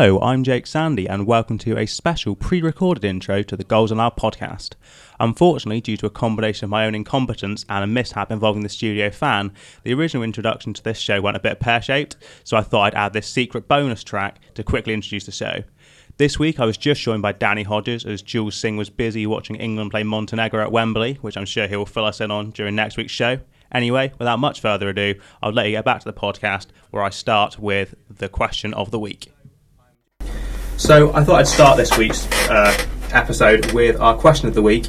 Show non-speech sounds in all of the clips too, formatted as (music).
Hello, I'm Jake Sandy, and welcome to a special pre recorded intro to the Goals Aloud podcast. Unfortunately, due to a combination of my own incompetence and a mishap involving the studio fan, the original introduction to this show went a bit pear shaped, so I thought I'd add this secret bonus track to quickly introduce the show. This week, I was just joined by Danny Hodges as Jules Singh was busy watching England play Montenegro at Wembley, which I'm sure he will fill us in on during next week's show. Anyway, without much further ado, I'll let you get back to the podcast where I start with the question of the week. So I thought I'd start this week's uh, episode with our question of the week,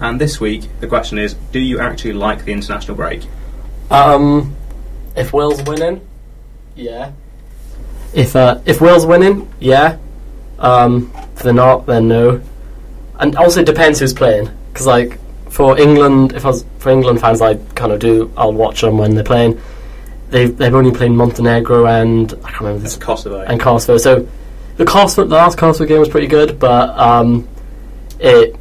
and this week the question is: Do you actually like the international break? Um, if Wales winning, yeah. If uh, if Wales winning, yeah. Um, if they're not, then no. And also it depends who's playing, because like for England, if I was for England fans, I kind of do. I'll watch them when they're playing. They've they've only played Montenegro and I can't remember It's this Kosovo. and Kosovo. So the Kosovo, the last Kosovo game was pretty good, but um, it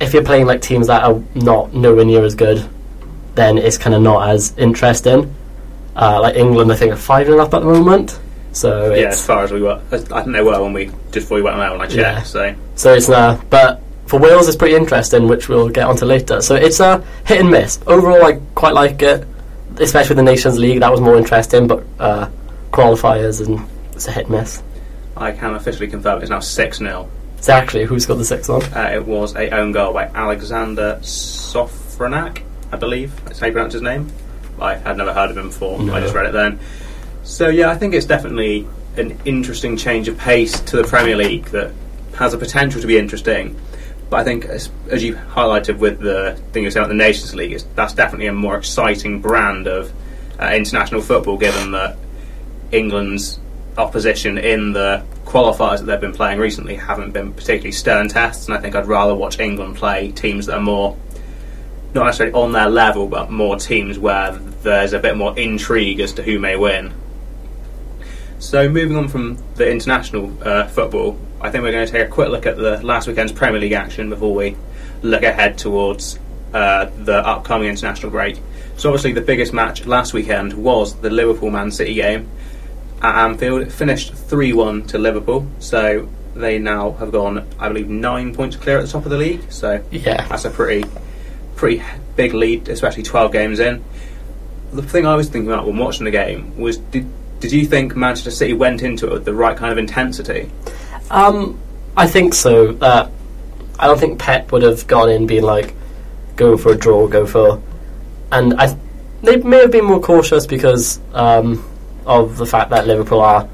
if you're playing like teams that are not nowhere near as good, then it's kind of not as interesting. Uh, like England, I think are five and up at the moment, so yeah, it's as far as we were, I think they were when we just before we went out I checked. Yeah. So so it's uh, but for Wales, it's pretty interesting, which we'll get onto later. So it's a hit and miss. Overall, I quite like it, especially with the Nations League. That was more interesting, but uh, qualifiers and it's a hit and miss. I can officially confirm it's now six 0 Exactly. who's got the sixth one? uh, It was a own goal by Alexander Sofranac, I believe. That's how you pronounce his name. I had never heard of him before. No. I just read it then. So yeah, I think it's definitely an interesting change of pace to the Premier League that has a potential to be interesting. But I think, as, as you highlighted with the thing you said about the Nations League, it's, that's definitely a more exciting brand of uh, international football, given that England's opposition in the qualifiers that they've been playing recently haven't been particularly stern tests, and I think I'd rather watch England play teams that are more not necessarily on their level, but more teams where there's a bit more intrigue as to who may win. So, moving on from the international uh, football, I think we're going to take a quick look at the last weekend's Premier League action before we look ahead towards uh, the upcoming international break. So, obviously, the biggest match last weekend was the Liverpool Man City game at Anfield. It finished 3 1 to Liverpool, so they now have gone, I believe, nine points clear at the top of the league. So, Yeah. that's a pretty pretty big lead, especially 12 games in. The thing I was thinking about when watching the game was did, did you think Manchester City went into it with the right kind of intensity? Um, I think so. Uh, I don't think Pep would have gone in being like, go for a draw, go for, and I, they may have been more cautious because um, of the fact that Liverpool are,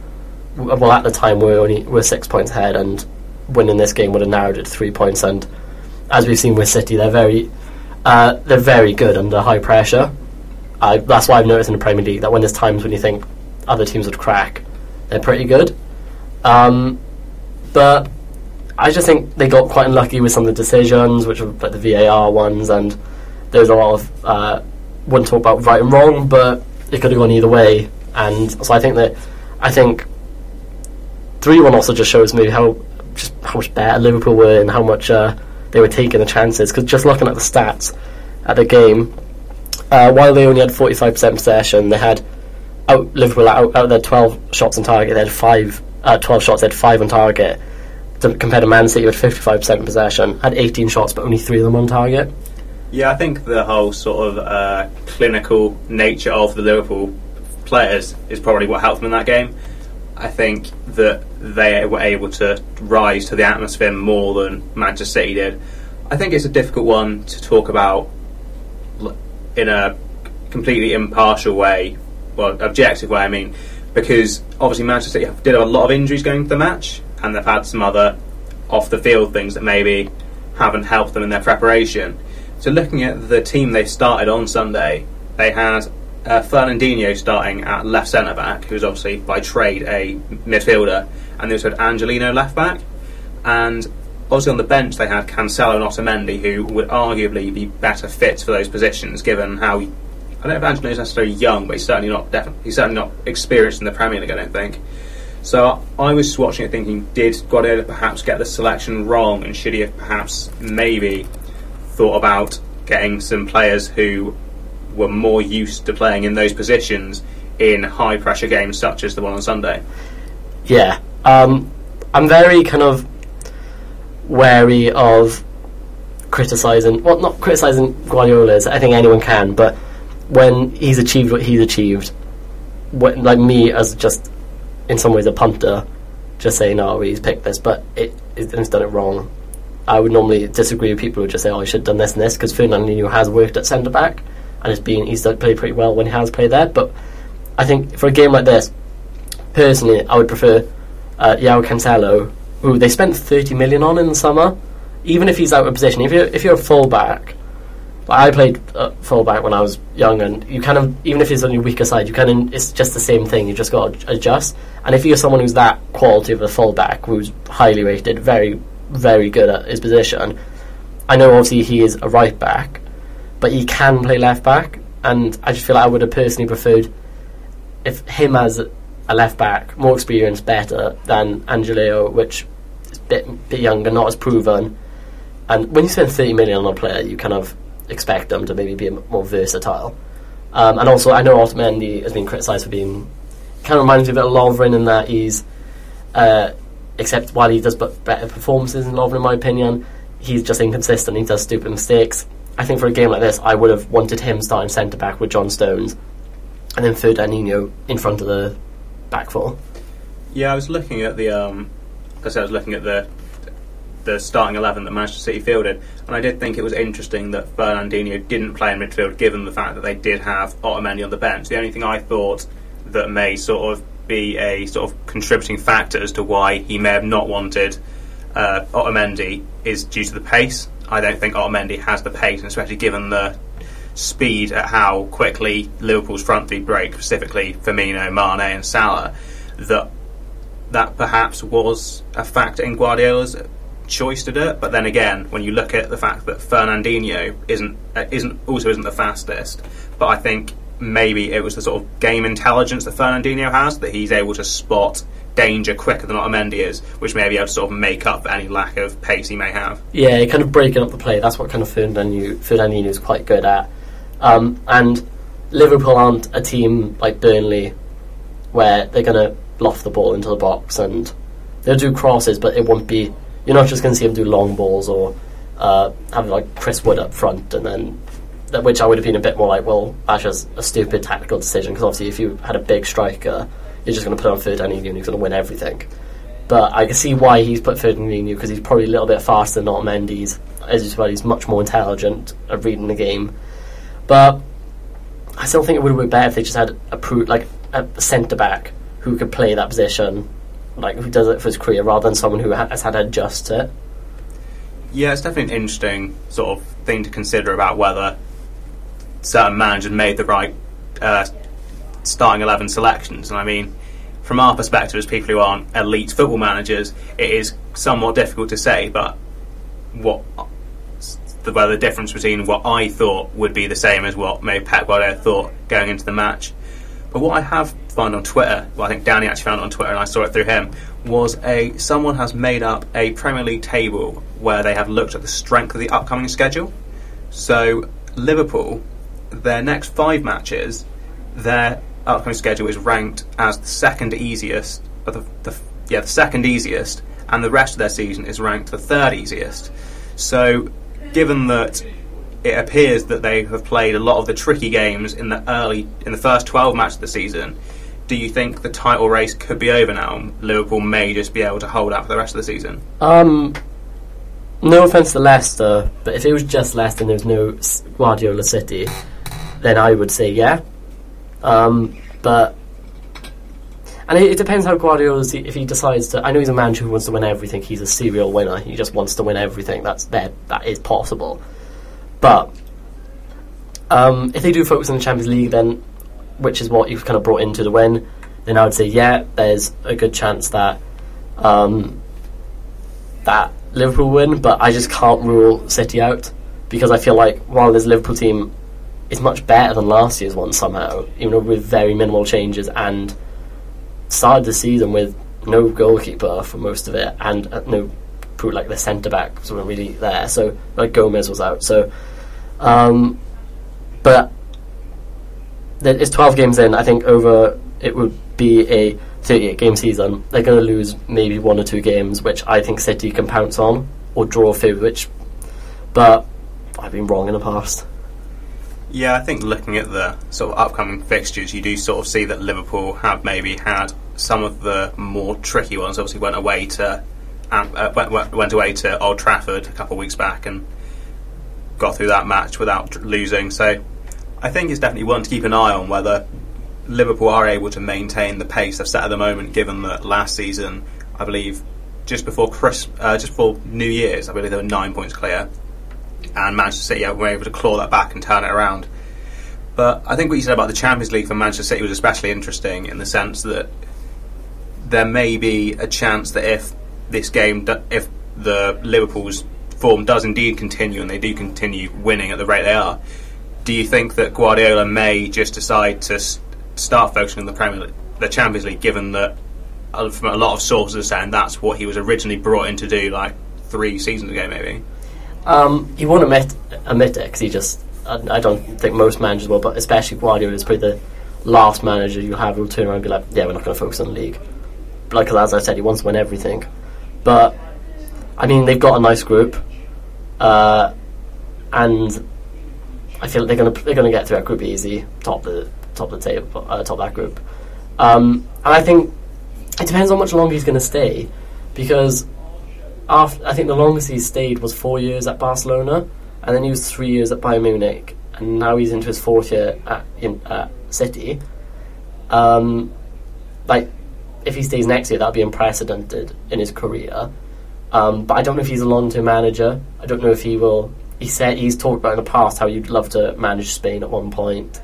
well, at the time we're only we're six points ahead, and winning this game would have narrowed it to three points. And as we've seen with City, they're very, uh, they're very good under high pressure. I, that's why I've noticed in the Premier League that when there's times when you think other teams would crack, they're pretty good. Um, but I just think they got quite unlucky with some of the decisions, which were like the VAR ones, and there's a lot of uh, wouldn't talk about right and wrong, but it could have gone either way. And so I think that I think three one also just shows me how just how much better Liverpool were and how much uh, they were taking the chances. Because just looking at the stats at the game, uh, while they only had forty five percent possession, they had out Liverpool out, out of their twelve shots on target, they had five. Uh, 12 shots, they had 5 on target. To, compared to Man City, who had 55% possession, had 18 shots, but only 3 of them on target. Yeah, I think the whole sort of uh, clinical nature of the Liverpool players is probably what helped them in that game. I think that they were able to rise to the atmosphere more than Manchester City did. I think it's a difficult one to talk about in a completely impartial way, well, objective way, I mean, because obviously Manchester City did have a lot of injuries going to the match, and they've had some other off the field things that maybe haven't helped them in their preparation. So looking at the team they started on Sunday, they had uh, Fernandinho starting at left centre back, who's obviously by trade a midfielder, and they also had Angelino left back, and obviously on the bench they had Cancelo and Otamendi, who would arguably be better fits for those positions, given how I don't know if Angelo's necessarily young, but he's certainly not definitely he's certainly not experienced in the Premier League. I don't think. So I was watching it thinking, did Guardiola perhaps get the selection wrong, and should he have perhaps maybe thought about getting some players who were more used to playing in those positions in high pressure games such as the one on Sunday? Yeah, um, I'm very kind of wary of criticizing. Well, not criticizing Guardiola's. I think anyone can, but when he's achieved what he's achieved, when, like me as just in some ways a punter, just saying, "Oh, he's picked this," but it, it done it wrong. I would normally disagree with people who just say, "Oh, he should have done this and this," because Fernandinho has worked at centre back and has been he's done, played pretty well when he has played there. But I think for a game like this, personally, I would prefer uh, João Cancelo, who they spent 30 million on in the summer. Even if he's out of position, if you're if you're a fullback, like I played uh, fullback when I was young, and you kind of even if he's on your weaker side, you kind of it's just the same thing. You just got to adjust. And if you're someone who's that quality of a fullback, who's highly rated, very very good at his position, I know obviously he is a right back, but he can play left back, and I just feel like I would have personally preferred if him as a left back, more experienced, better than Angelino, which is a bit, bit younger, not as proven. And when you spend 30 million on a player, you kind of expect them to maybe be more versatile. Um, and also, I know Otamendi has been criticised for being kind of reminds me of a Lovren in that he's, uh, except while he does better performances in Lovren, in my opinion, he's just inconsistent. He does stupid mistakes. I think for a game like this, I would have wanted him starting centre back with John Stones, and then Fernandinho in front of the back four. Yeah, I was looking at the. Um, I said I was looking at the the starting eleven that Manchester City fielded, and I did think it was interesting that Fernandinho didn't play in midfield, given the fact that they did have Otamendi on the bench. The only thing I thought that may sort of be a sort of contributing factor as to why he may have not wanted uh, Otamendi is due to the pace. I don't think Otamendi has the pace, and especially given the speed at how quickly Liverpool's front three break, specifically Firmino, Mane, and Salah, that that perhaps was a factor in Guardiola's choice to do it. But then again, when you look at the fact that Fernandinho isn't uh, isn't also isn't the fastest, but I think maybe it was the sort of game intelligence that Fernandinho has that he's able to spot danger quicker than Otamendi is, which may be able to sort of make up for any lack of pace he may have. Yeah, kind of breaking up the play. That's what kind of Fernandinho, Fernandinho is quite good at. Um, and Liverpool aren't a team like Burnley where they're going to loft the ball into the box and they'll do crosses, but it won't be. You're not just going to see them do long balls or uh, have like Chris Wood up front and then. Which I would have been a bit more like, well, that's just a stupid tactical decision because obviously if you had a big striker, you're just going to put on Ferdinand and he's going to win everything. But I can see why he's put third Ferdinand because he's probably a little bit faster than Otamendi's. As said, he's much more intelligent at reading the game but I still think it would have been better if they just had a pro- like a centre back who could play that position, like who does it for his career, rather than someone who has had to adjust to it. Yeah, it's definitely an interesting sort of thing to consider about whether certain managers made the right uh, starting eleven selections. And I mean, from our perspective as people who aren't elite football managers, it is somewhat difficult to say. But what the, well, the difference between what I thought would be the same as what maybe Pep Guardiola thought going into the match. But what I have found on Twitter, well, I think Danny actually found it on Twitter, and I saw it through him, was a someone has made up a Premier League table where they have looked at the strength of the upcoming schedule. So Liverpool, their next five matches, their upcoming schedule is ranked as the second easiest, the, the yeah the second easiest, and the rest of their season is ranked the third easiest. So given that it appears that they have played a lot of the tricky games in the early in the first 12 matches of the season, do you think the title race could be over now? Liverpool may just be able to hold out for the rest of the season. Um, no offense to Leicester, but if it was just Leicester and there was no Guardiola City, then I would say yeah. Um, but and it, it, depends how Guardiola if he decides to. I know he's a manager who wants to win everything. He's a serial winner. He just wants to win everything. That's there. That is possible. But um, if they do focus on the Champions League, then which is what you've kind of brought into the win, then I would say yeah, there's a good chance that um, that Liverpool win. But I just can't rule City out because I feel like while this Liverpool team is much better than last year's one somehow, even with very minimal changes and started the season with no goalkeeper for most of it and uh, no put like the centre back wasn't really there. So like Gomez was out. So, um, but it's 12 games in. I think over it would be a 38 game season. They're going to lose maybe one or two games, which I think City can pounce on or draw a few. Which, but I've been wrong in the past. Yeah, I think looking at the sort of upcoming fixtures, you do sort of see that Liverpool have maybe had some of the more tricky ones. Obviously, went away to um, uh, went, went away to Old Trafford a couple of weeks back and got through that match without losing. So, I think it's definitely one to keep an eye on whether Liverpool are able to maintain the pace they've set at the moment. Given that last season, I believe, just before Chris, uh, just before New Year's, I believe they were nine points clear and Manchester City were able to claw that back and turn it around. But I think what you said about the Champions League for Manchester City was especially interesting in the sense that there may be a chance that if this game, if the Liverpool's form does indeed continue and they do continue winning at the rate they are, do you think that Guardiola may just decide to start focusing on the Premier League, the Champions League, given that uh, from a lot of sources are saying that's what he was originally brought in to do, like three seasons ago, maybe? Um, he won't admit admit it because he just. I, I, don't think most managers will, but especially Guardiola is probably the last manager you have who'll turn around and be like, "Yeah, we're not going to focus on the league." Like as I said, he wants to win everything. But I mean, they've got a nice group, uh, and I feel like they're going to they're going to get through that group easy, top the top the table, uh, top that group. Um, and I think it depends how much longer he's going to stay, because after I think the longest he stayed was four years at Barcelona, and then he was three years at Bayern Munich, and now he's into his fourth year at, in, at City. Um, like, if he stays next year, that'll be unprecedented in his career. Um, but I don't know if he's a long-term manager. I don't know if he will. He said he's talked about in the past how you'd love to manage Spain at one point.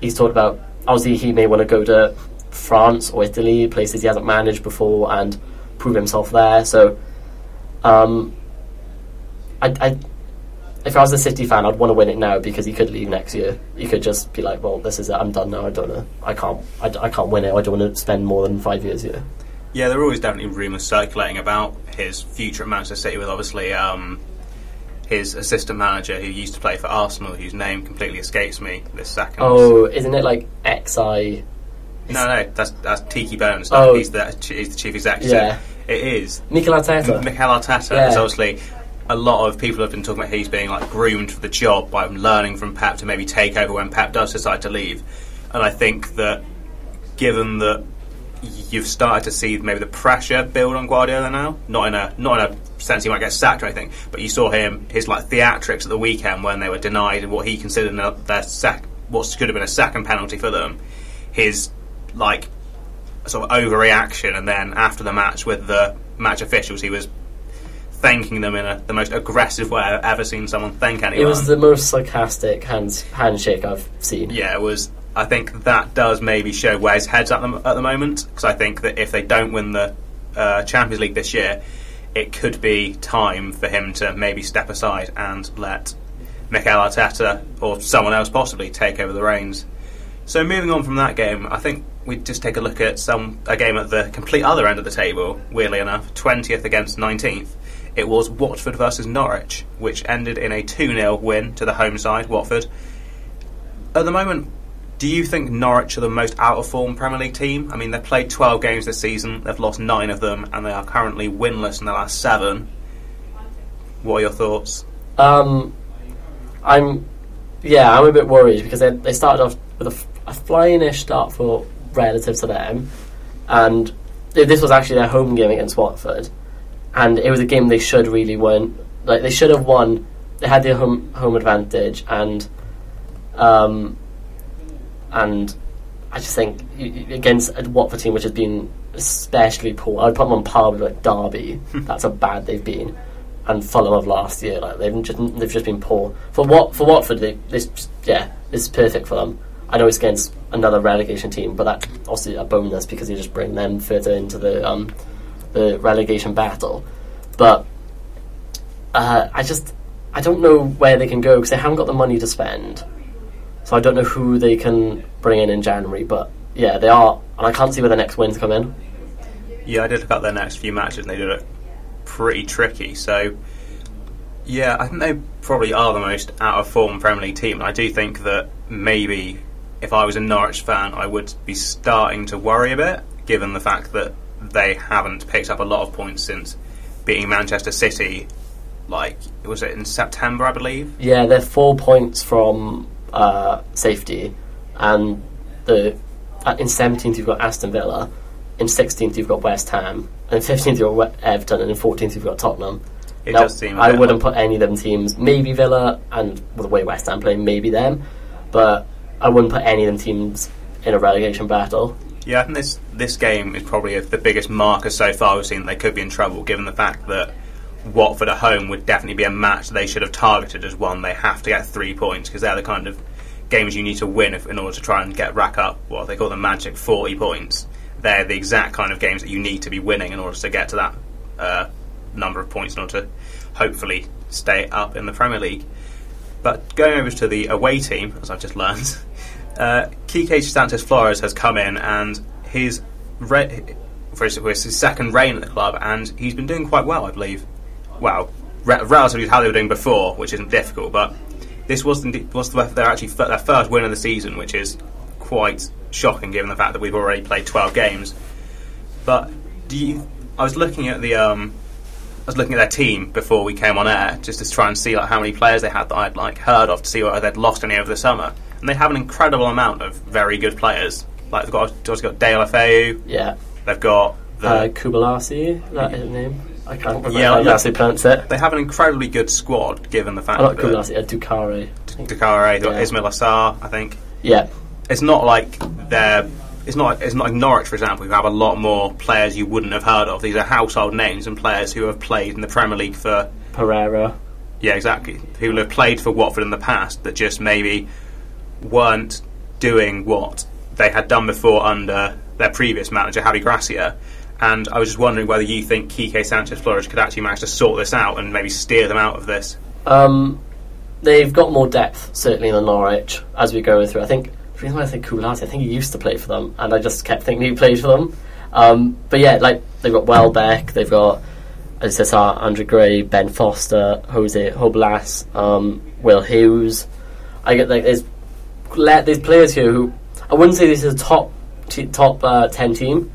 He's talked about obviously he may want to go to France or Italy, places he hasn't managed before, and prove himself there. So um, I, I, if I was a City fan, I'd want to win it now because he could leave next year. He could just be like, "Well, this is it. I'm done now. I don't know. I can't. I, I can't win it. I don't want to spend more than five years here." Yeah, there are always definitely rumours circulating about his future at Manchester City, with obviously um, his assistant manager who used to play for Arsenal, whose name completely escapes me this second. Oh, isn't it like XI? No, no, that's that's Tiki Bones. Oh. He's the he's the chief executive. Yeah. It is. Mikel Arteta. Mikel Arteta yeah. is obviously a lot of people have been talking about he's being like groomed for the job by learning from Pep to maybe take over when Pep does decide to leave. And I think that given that you've started to see maybe the pressure build on Guardiola now, not in a not in a sense he might get sacked or anything, but you saw him his like theatrics at the weekend when they were denied what he considered their sec- what could have been a second penalty for them. His like sort of overreaction, and then after the match with the match officials, he was thanking them in a, the most aggressive way I've ever seen someone thank anyone. It was the most sarcastic hands, handshake I've seen. Yeah, it was. I think that does maybe show where his head's at the, at the moment, because I think that if they don't win the uh, Champions League this year, it could be time for him to maybe step aside and let Mikel Arteta or someone else possibly take over the reins. So moving on from that game, I think we'd just take a look at some a game at the complete other end of the table. Weirdly enough, twentieth against nineteenth. It was Watford versus Norwich, which ended in a two 0 win to the home side, Watford. At the moment, do you think Norwich are the most out of form Premier League team? I mean, they've played 12 games this season, they've lost nine of them, and they are currently winless in the last seven. What are your thoughts? Um, I'm, yeah, I'm a bit worried because they, they started off with a, a flying-ish start for relative to them. And this was actually their home game against Watford, and it was a game they should really win. Like they should have won. They had the home home advantage, and um, and I just think against a Watford team which has been especially poor, I'd put them on par with like Derby. That's how bad they've been, and Fulham of last year. Like they've just they've just been poor for what for Watford. They, this yeah, this is perfect for them. I know it's against another relegation team, but that's also a bonus because you just bring them further into the um, the relegation battle. But uh, I just I don't know where they can go because they haven't got the money to spend. So I don't know who they can bring in in January, but yeah, they are, and I can't see where the next wins come in. Yeah, I did look up their next few matches and they did it pretty tricky. So, yeah, I think they probably are the most out of form Premier League team. I do think that maybe if I was a Norwich fan, I would be starting to worry a bit, given the fact that they haven't picked up a lot of points since beating Manchester City. Like, was it in September, I believe? Yeah, they're four points from uh, safety, and the uh, in seventeenth you've got Aston Villa, in sixteenth you've got West Ham, and in fifteenth you've got Everton, and in fourteenth you've got Tottenham. It Now, does seem. I wouldn't put any of them teams. Maybe Villa and with the way West Ham play, maybe them, but I wouldn't put any of them teams in a relegation battle. Yeah, I think this this game is probably the biggest marker so far we've seen they could be in trouble, given the fact that Watford at home would definitely be a match they should have targeted as one. They have to get three points because they're the kind of games you need to win if, in order to try and get rack up what they call the magic forty points. They're the exact kind of games that you need to be winning in order to get to that uh, number of points in order to hopefully stay up in the Premier League. But going over to the away team, as I've just learned, (laughs) uh, Sanchez Flores has come in and his re- for his, his second reign at the club, and he's been doing quite well, I believe. Well, re- relatively to how they were doing before, which isn't difficult, but this was the, was the, their actually f- their first win of the season, which is quite shocking given the fact that we've already played 12 games. But do you? I was looking at the um, I was looking at their team before we came on air just to try and see like how many players they had that I'd like heard of to see whether they'd lost any over the summer. And they have an incredible amount of very good players. Like they've got they've also got Deulofeu, Yeah, they've got the uh, Kabasele, is that his name? I can't remember Yeah, how you actually pronounce it. they have an incredibly good squad given the fact not that Kabasele, uh, Doucouré. I think. Dakar, Yeah. Ismaila Sarr, I think. Yeah, It's not like they're it's not it's not like Norwich, for example, who have a lot more players you wouldn't have heard of. These are household names and players who have played in the Premier League for Pereyra. Yeah, exactly. People have played for Watford in the past that just maybe weren't doing what they had done before under their previous manager, Javi Gracia. And I was just wondering whether you think Kike Sanchez Flores could actually manage to sort this out and maybe steer them out of this. Um, they've got more depth certainly than Norwich as we go through. I think reason why I think Kabasele, I think he used to play for them, and I just kept thinking he played for them. Um, but yeah, like they've got Welbeck, they've got said, Andrew Gray, Ben Foster, Jose Holebas, um, Will Hughes. I get like there's le- there's players here who I wouldn't say this is a top t- top uh, ten team,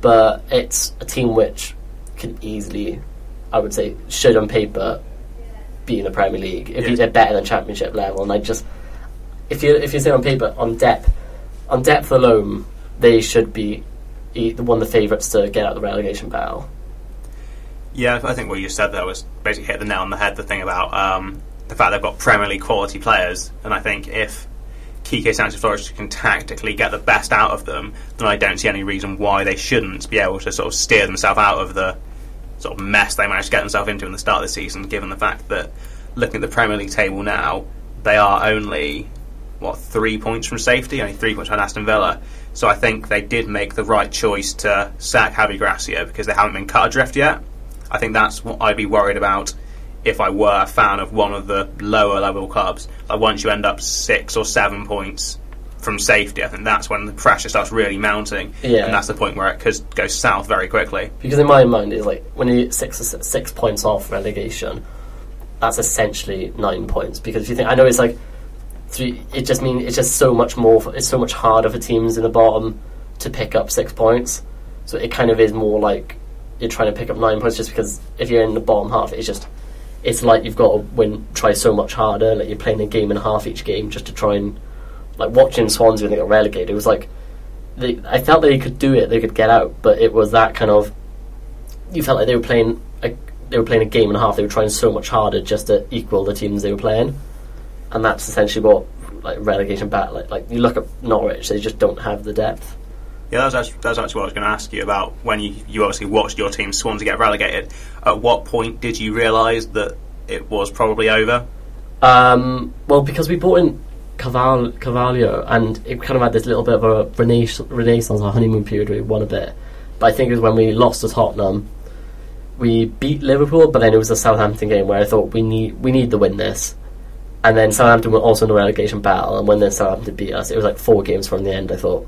but it's a team which can easily, I would say, should on paper be in the Premier League if Yeah. they're better than Championship level. And I just, if you if you say on paper on depth, on depth alone, they should be one of the favourites to get out of the relegation battle. Yeah, I think what you said there was basically hit the nail on the head. The thing about um, the fact they've got Premier League quality players, and I think if Kike Sanchez Flores can tactically get the best out of them, then I don't see any reason why they shouldn't be able to sort of steer themselves out of the sort of mess they managed to get themselves into in the start of the season. Given the fact that looking at the Premier League table now, they are only what three points from safety, only three points from Aston Villa. So I think they did make the right choice to sack Javi Gracia because they haven't been cut adrift yet. I think that's what I'd be worried about if I were a fan of one of the lower level clubs. Like once you end up six or seven points from safety, I think that's when the pressure starts really mounting, Yeah. and that's the point where it could go south very quickly. Because in my mind, it's like when you get six six points off relegation, that's essentially nine points. Because if you think, I know it's like three. It just means it's just so much more. It's so much harder for teams in the bottom to pick up six points. So it kind of is more like you're trying to pick up nine points just because if you're in the bottom half, it's just it's like you've got to win, try so much harder. Like you're playing a game and a half each game just to try and like watching Swansea when they got relegated. It was like they, I felt they could do it, they could get out, but it was that kind of you felt like they were playing a, they were playing a game and a half. They were trying so much harder just to equal the teams they were playing, and that's essentially what like relegation battle. Like, like you look at Norwich, they just don't have the depth. Yeah, that's was actually, that was actually what I was going to ask you about when you, you obviously watched your team Swansea get relegated. At what point did you realise that it was probably over? Um, well, because we brought in Caval- Carvalhal, and it kind of had this little bit of a renaissance, renaissance our honeymoon period. where We won a bit, but I think it was when we lost to Tottenham. We beat Liverpool, but then it was a Southampton game where I thought we need we need to win this, And then Southampton were also in the relegation battle, and when then Southampton beat us, it was like four games from the end. I thought,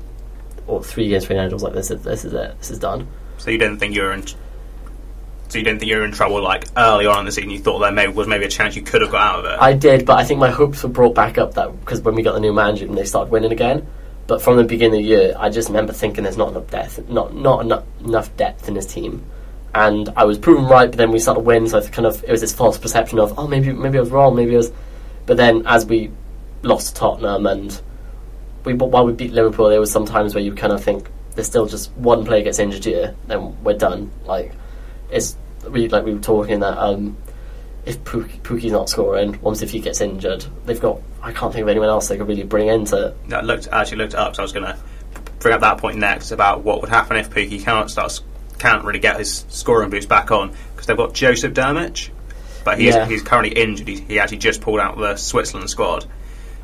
or three games from the end. I was like, this is this is it, this is done. So you didn't think you were in. So you didn't think you were in trouble like early on in the season. You thought there may, was maybe a chance you could have got out of it. I did, but I think my hopes were brought back up that because when we got the new manager and they started winning again. But from the beginning of the year, I just remember thinking there's not enough depth, not not enough, enough depth in this team, and I was proven right. But then we started winning, so I kind of it was this false perception of oh maybe maybe I was wrong, maybe I was. But then as we lost to Tottenham and we while we beat Liverpool, there was some times where you kind of think there's still just one player gets injured here, then we're done. Like it's we like we were talking that um, if Pukki, Pukki's not scoring, once if he gets injured, they've got I can't think of anyone else they could really bring into. I looked actually looked up, so I was going to bring up that point next about what would happen if Pukki can't start can't really get his scoring boots back on because they've got Joseph Drmic, but he's Yeah. he's currently injured. He, he actually just pulled out the Switzerland squad.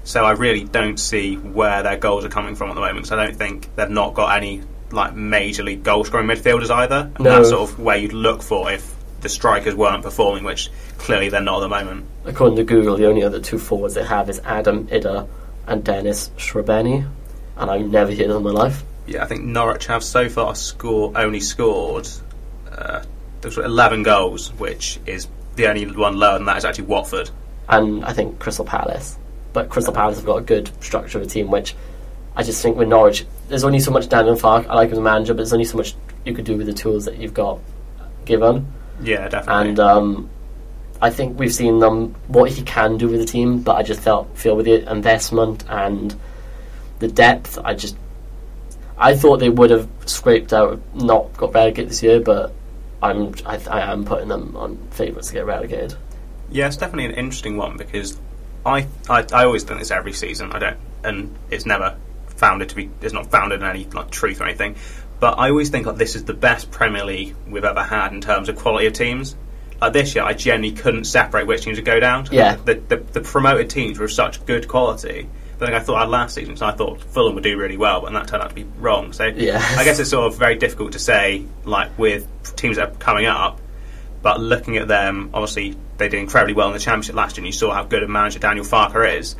So I really don't see where their goals are coming from at the moment. Because I don't think they've not got any like majorly goal scoring midfielders either. And No. that's sort of where you'd look for if the strikers weren't performing, which clearly they're not at the moment. According to Google, the only other two forwards they have is Adam Idah and Dennis Srbeny, and I've never heard of them in my life. Yeah, I think Norwich have so far score only scored uh, there's 11 goals, which is the only one lower than that is actually Watford. and I think Crystal Palace. But Crystal Palace have got a good structure of a team, which I just think with Norwich, there's only so much Daniel Farke. I like him as a manager, but there's only so much you could do with the tools that you've got given. Yeah, definitely. And um, I think we've seen them what he can do with the team, but I just felt feel with the investment and the depth. I just I thought they would have scraped out, not got relegated this year, but I'm I, I am putting them on favourites to get relegated. Yeah, it's definitely an interesting one because I, I I always think this every season. I don't, and it's never founded to be. It's not founded in any like truth or anything. But I always think like this is the best Premier League we've ever had in terms of quality of teams. Like this year, I genuinely couldn't separate which teams would go down. Yeah. the, the the promoted teams were of such good quality. But I think I thought I had last season, so I thought Fulham would do really well, but that turned out to be wrong. So Yeah. I guess it's sort of very difficult to say, like with teams that are coming up, but looking at them, obviously they did incredibly well in the championship last year, and you saw how good a manager Daniel Farke is.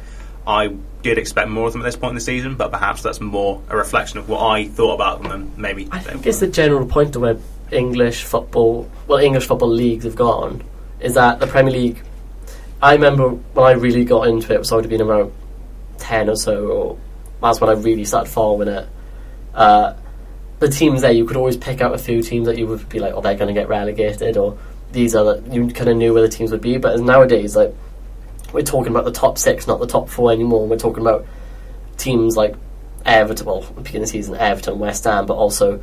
I did expect more of them at this point in the season, but perhaps that's more a reflection of what I thought about them than maybe. I think it's the general point of where English football, well, English football leagues have gone, is that the Premier League. I remember when I really got into it, so I would have been around ten or so, or that's when I really started following it. Uh, the teams there, you could always pick out a few teams that you would be like, oh, they're going to get relegated, or these are you kind of knew where the teams would be. But nowadays, like we're talking about the top six, not the top four anymore. We're talking about teams like Everton, well, beginning of the season, Everton, West Ham, but also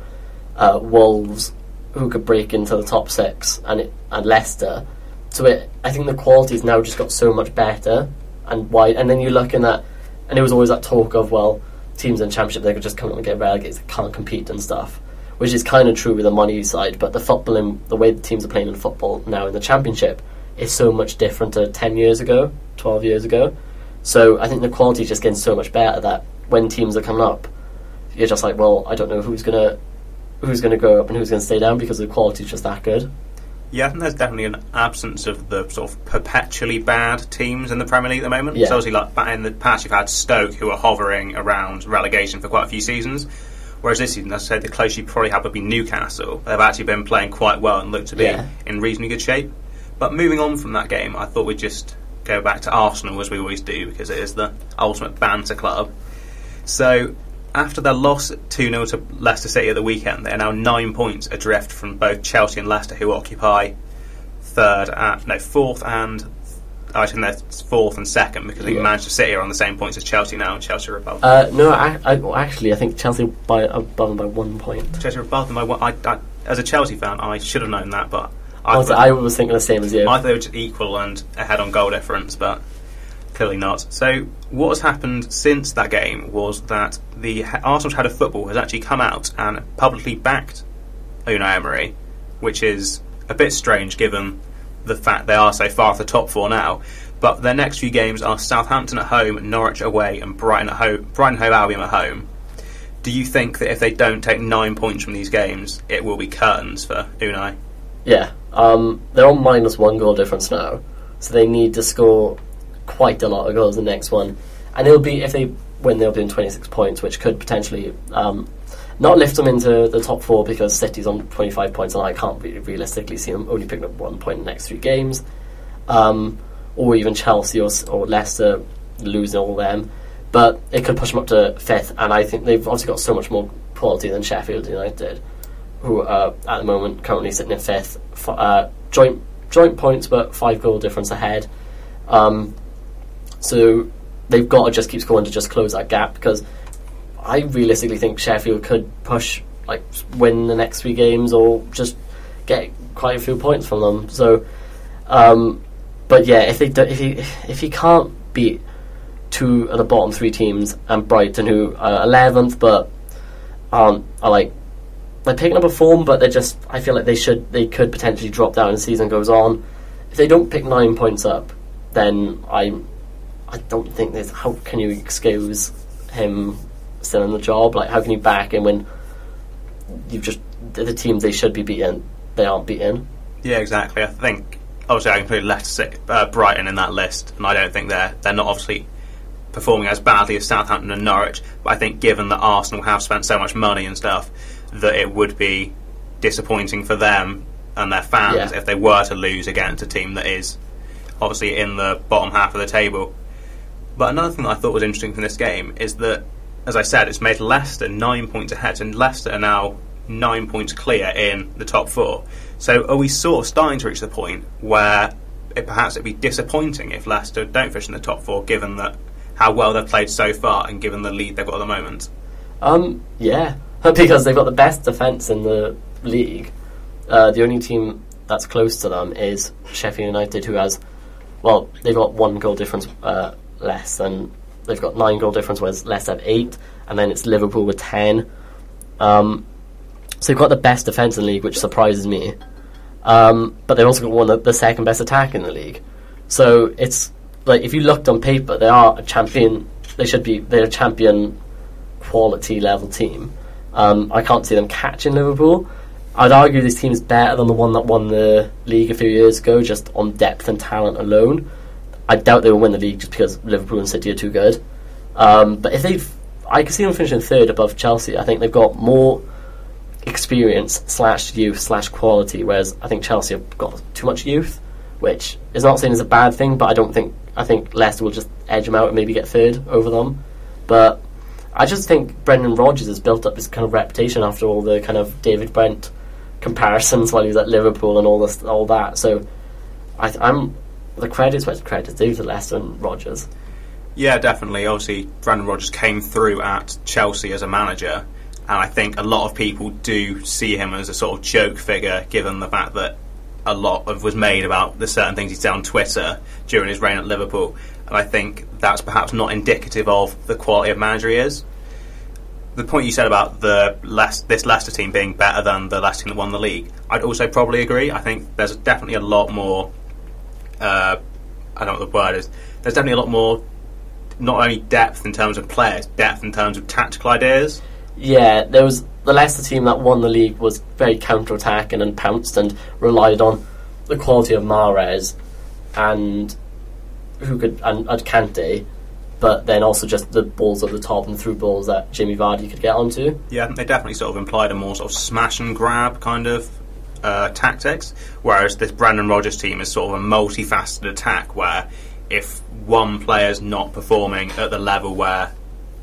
uh, Wolves, who could break into the top six, and it, and Leicester. So it, I think the quality's now just got so much better and wide. And then you're looking at, and there was always that talk of well, teams in Championship they could just come up and get relegated, they can't compete and stuff, which is kind of true with the money side. But the football, in, the way the teams are playing in football now in the Championship, is so much different to ten years ago, twelve years ago. So I think the quality is just getting so much better that when teams are coming up, you're just like, well, I don't know who's gonna who's gonna go up and who's gonna stay down because the quality is just that good. Yeah, I think there's definitely an absence of the sort of perpetually bad teams in the Premier League at the moment. Yeah. So obviously, like in the past, you've had Stoke who are hovering around relegation for quite a few seasons. Whereas this season, I said the closest you probably have would be Newcastle. They've actually been playing quite well and look to be Yeah. in reasonably good shape. But moving on from that game, I thought we'd just go back to Arsenal as we always do because it is the ultimate banter club. So after their loss 2 0 to Leicester City at the weekend, they are now nine points adrift from both Chelsea and Leicester, who occupy third, and, no, fourth and. I think they're fourth and second because I think Yeah. Manchester City are on the same points as Chelsea now, and Chelsea are above. Uh, no, I, I, well, actually, I think Chelsea by above them by one point. Chelsea are above them by one. I, I, as a Chelsea fan, I should have known that, but I, I was, I was thinking the same as you. I thought they were just equal and ahead on goal difference, but clearly not. So, what has happened since that game was that the Arsenal head of football has actually come out and publicly backed Unai Emery, which is a bit strange given the fact they are so far off the top four now. But their next few games are Southampton at home, Norwich away, and Brighton at home. Brighton Hove Albion at home. Do you think that if they don't take nine points from these games, it will be curtains for Unai? Yeah, um, they're on minus one goal difference now, so they need to score quite a lot of goals in the next one, and it'll be if they win, they'll be in 26 points, which could potentially um, not lift them into the top four because City's on 25 points, and I can't realistically see them only picking up one point in the next three games, um, or even Chelsea or, or Leicester losing all them. But it could push them up to fifth, and I think they've obviously got so much more quality than Sheffield United, who are at the moment currently sitting in fifth, uh, joint joint points, but five goal difference ahead. Um, so they've got to just keep scoring to just close that gap because I realistically think Sheffield could push like win the next three games or just get quite a few points from them. So, um, but yeah, if they do, if he if he can't beat two of the bottom three teams and Brighton who are eleventh but aren't are like they're picking up a form but they're just I feel like they should they could potentially drop down as season goes on. If they don't pick nine points up, then I I don't think there's how can you excuse him still in the job? Like how can you back him when you've just the, the teams they should be beating they aren't beating? Yeah, exactly. I think obviously I include Leicester, uh, Brighton in that list, and I don't think they're they're not obviously performing as badly as Southampton and Norwich. But I think given that Arsenal have spent so much money and stuff, that it would be disappointing for them and their fans Yeah. if they were to lose against a team that is obviously in the bottom half of the table. But another thing that I thought was interesting from this game is that, as I said, it's made Leicester nine points ahead, and Leicester are now nine points clear in the top four. So are we sort of starting to reach the point where it, perhaps it'd be disappointing if Leicester don't finish in the top four, given that how well they've played so far and given the lead they've got at the moment? Um, yeah, (laughs) because they've got the best defence in the league. Uh, the only team that's close to them is Sheffield United, who has, well, they've got one goal difference uh, less, than they've got nine goal difference, whereas Leicester have eight, and then it's Liverpool with ten. Um, so they've got the best defence in the league, which surprises me. Um, but they've also got one of the second best attack in the league. So it's like if you looked on paper, they are a champion. They should be. They're a champion quality level team. Um, I can't see them catching Liverpool. I'd argue this team is better than the one that won the league a few years ago, just on depth and talent alone. I doubt they will win the league just because Liverpool and City are too good. Um, but if they, I can see them finishing third above Chelsea. I think they've got more experience slash youth slash quality, whereas I think Chelsea have got too much youth, which is not seen as a bad thing. But I don't think I think Leicester will just edge them out and maybe get third over them. But I just think Brendan Rodgers has built up this kind of reputation after all the kind of David Brent comparisons while he was at Liverpool and all this, all that. So I, The credits where the credits due to Leicester and. Yeah, definitely. Obviously, Brendan Rodgers came through at Chelsea as a manager, and I think a lot of people do see him as a sort of joke figure, given the fact that a lot of was made about the certain things he said on Twitter during his reign at Liverpool, and I think that's perhaps not indicative of the quality of manager he is. The point you said about the Les- this Leicester team being better than the Leicester team that won the league, I'd also probably agree. I think there's definitely a lot more. Uh, I don't know what the word is. There's definitely a lot more not only depth in terms of players, depth in terms of tactical ideas. Yeah, there was the Leicester team that won the league was very counter-attacking and pounced and relied on the quality of Mahrez and who could and, and Kante, but then also just the balls at the top and through balls that Jimmy Vardy could get onto. Yeah, they definitely sort of implied a more sort of smash and grab kind of uh, tactics, whereas this Brendan Rodgers team is sort of a multifaceted attack where if one player's not performing at the level where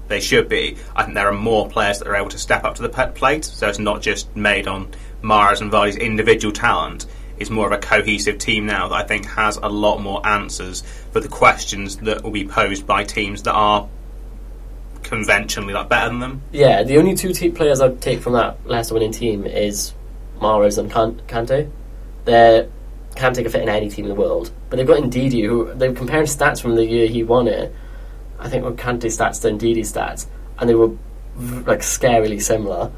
they should be, I think there are more players that are able to step up to the plate. So it's not just made on Mars and Vardy's individual talent. It's more of a cohesive team now that I think has a lot more answers for the questions that will be posed by teams that are conventionally like better than them. Yeah, the only two te- players I'd take from that Leicester winning team is Mahrez and Kan- Kante. They Kante can fit in any team in the world, but they've got Ndidi, who they're comparing stats from the year he won it. I think were Kante stats to Ndidi stats, and they were like scarily similar.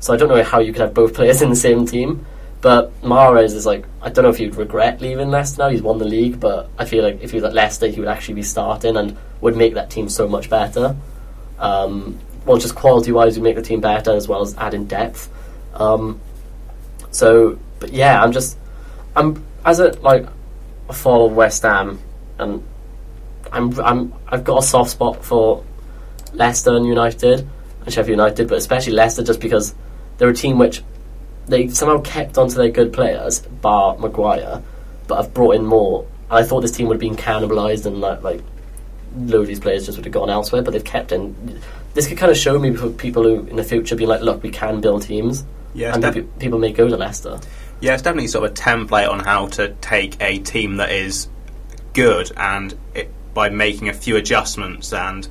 So I don't know how you could have both players (laughs) in the same team. But Mahrez is like I don't know if he'd regret leaving Leicester now. He's won the league, but I feel like if he was at Leicester, he would actually be starting and would make that team so much better. Um, well, just quality wise, would make the team better as well as adding depth. Um, so, but yeah, I'm just I'm as a like a follower of West Ham and I'm, I'm, I've got a soft spot for Leicester and United and Sheffield United, but especially Leicester just because they're a team which they somehow kept onto their good players, bar Maguire, but have brought in more. And I thought this team would have been cannibalised and like, like load of these players just would have gone elsewhere, but they've kept in. This could kind of show me for people who in the future be like, look, we can build teams, Yeah, and def- pe- people may go to Leicester. Yeah, it's definitely sort of a template on how to take a team that is good and it, by making a few adjustments and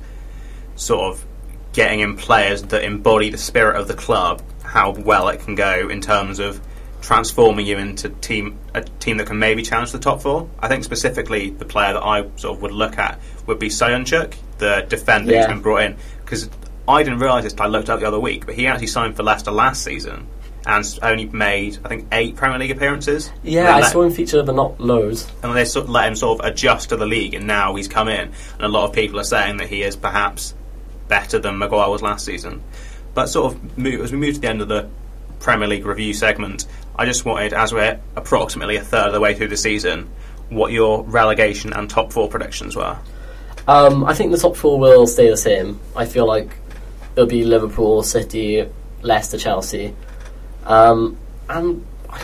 sort of getting in players that embody the spirit of the club, how well it can go in terms of transforming you into team a team that can maybe challenge the top four. I think specifically the player that I sort of would look at would be Söyüncü, the defender who's been brought in, because I didn't realise this. I looked up the other week, but he actually signed for Leicester last season and only made I think eight Premier League appearances. Yeah, I saw him feature, but not loads. and they sort of let him sort of adjust to the league, and now he's come in, and a lot of people are saying that he is perhaps better than Maguire was last season. But sort of move, as we move to the end of the Premier League review segment, I just wanted, as we're approximately a third of the way through the season, what your relegation and top four predictions were. Um, I think the top four will stay the same. I feel like it'll be Liverpool, City, Leicester, Chelsea. Um, and I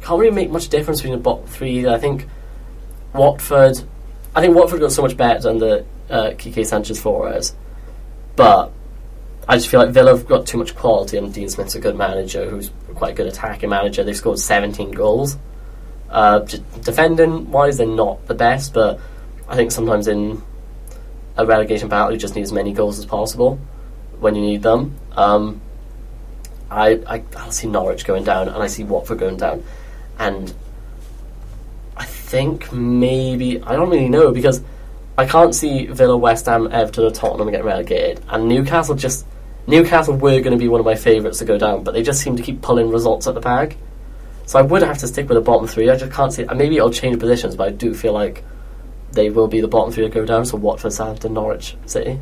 can't really make much difference between the bottom three. I think Watford. I think Watford got so much better under uh, Kike Sanchez Flores, but I just feel like Villa have got too much quality, and Dean Smith's a good manager who's quite a good attacking manager. They've scored 17 goals. Uh, defending wise, they're not the best, but I think sometimes in a relegation battle, you just need as many goals as possible when you need them. Um, I, I I see Norwich going down, and I see Watford going down, and I think maybe I don't really know because I can't see Villa, West Ham, Everton, or Tottenham get relegated, and Newcastle just Newcastle were going to be one of my favourites to go down, but they just seem to keep pulling results at the bag. So I would have to stick with the bottom three. I just can't see. Maybe it'll change positions, but I do feel like they will be the bottom three to go down. So Watford, Southampton, Norwich, City.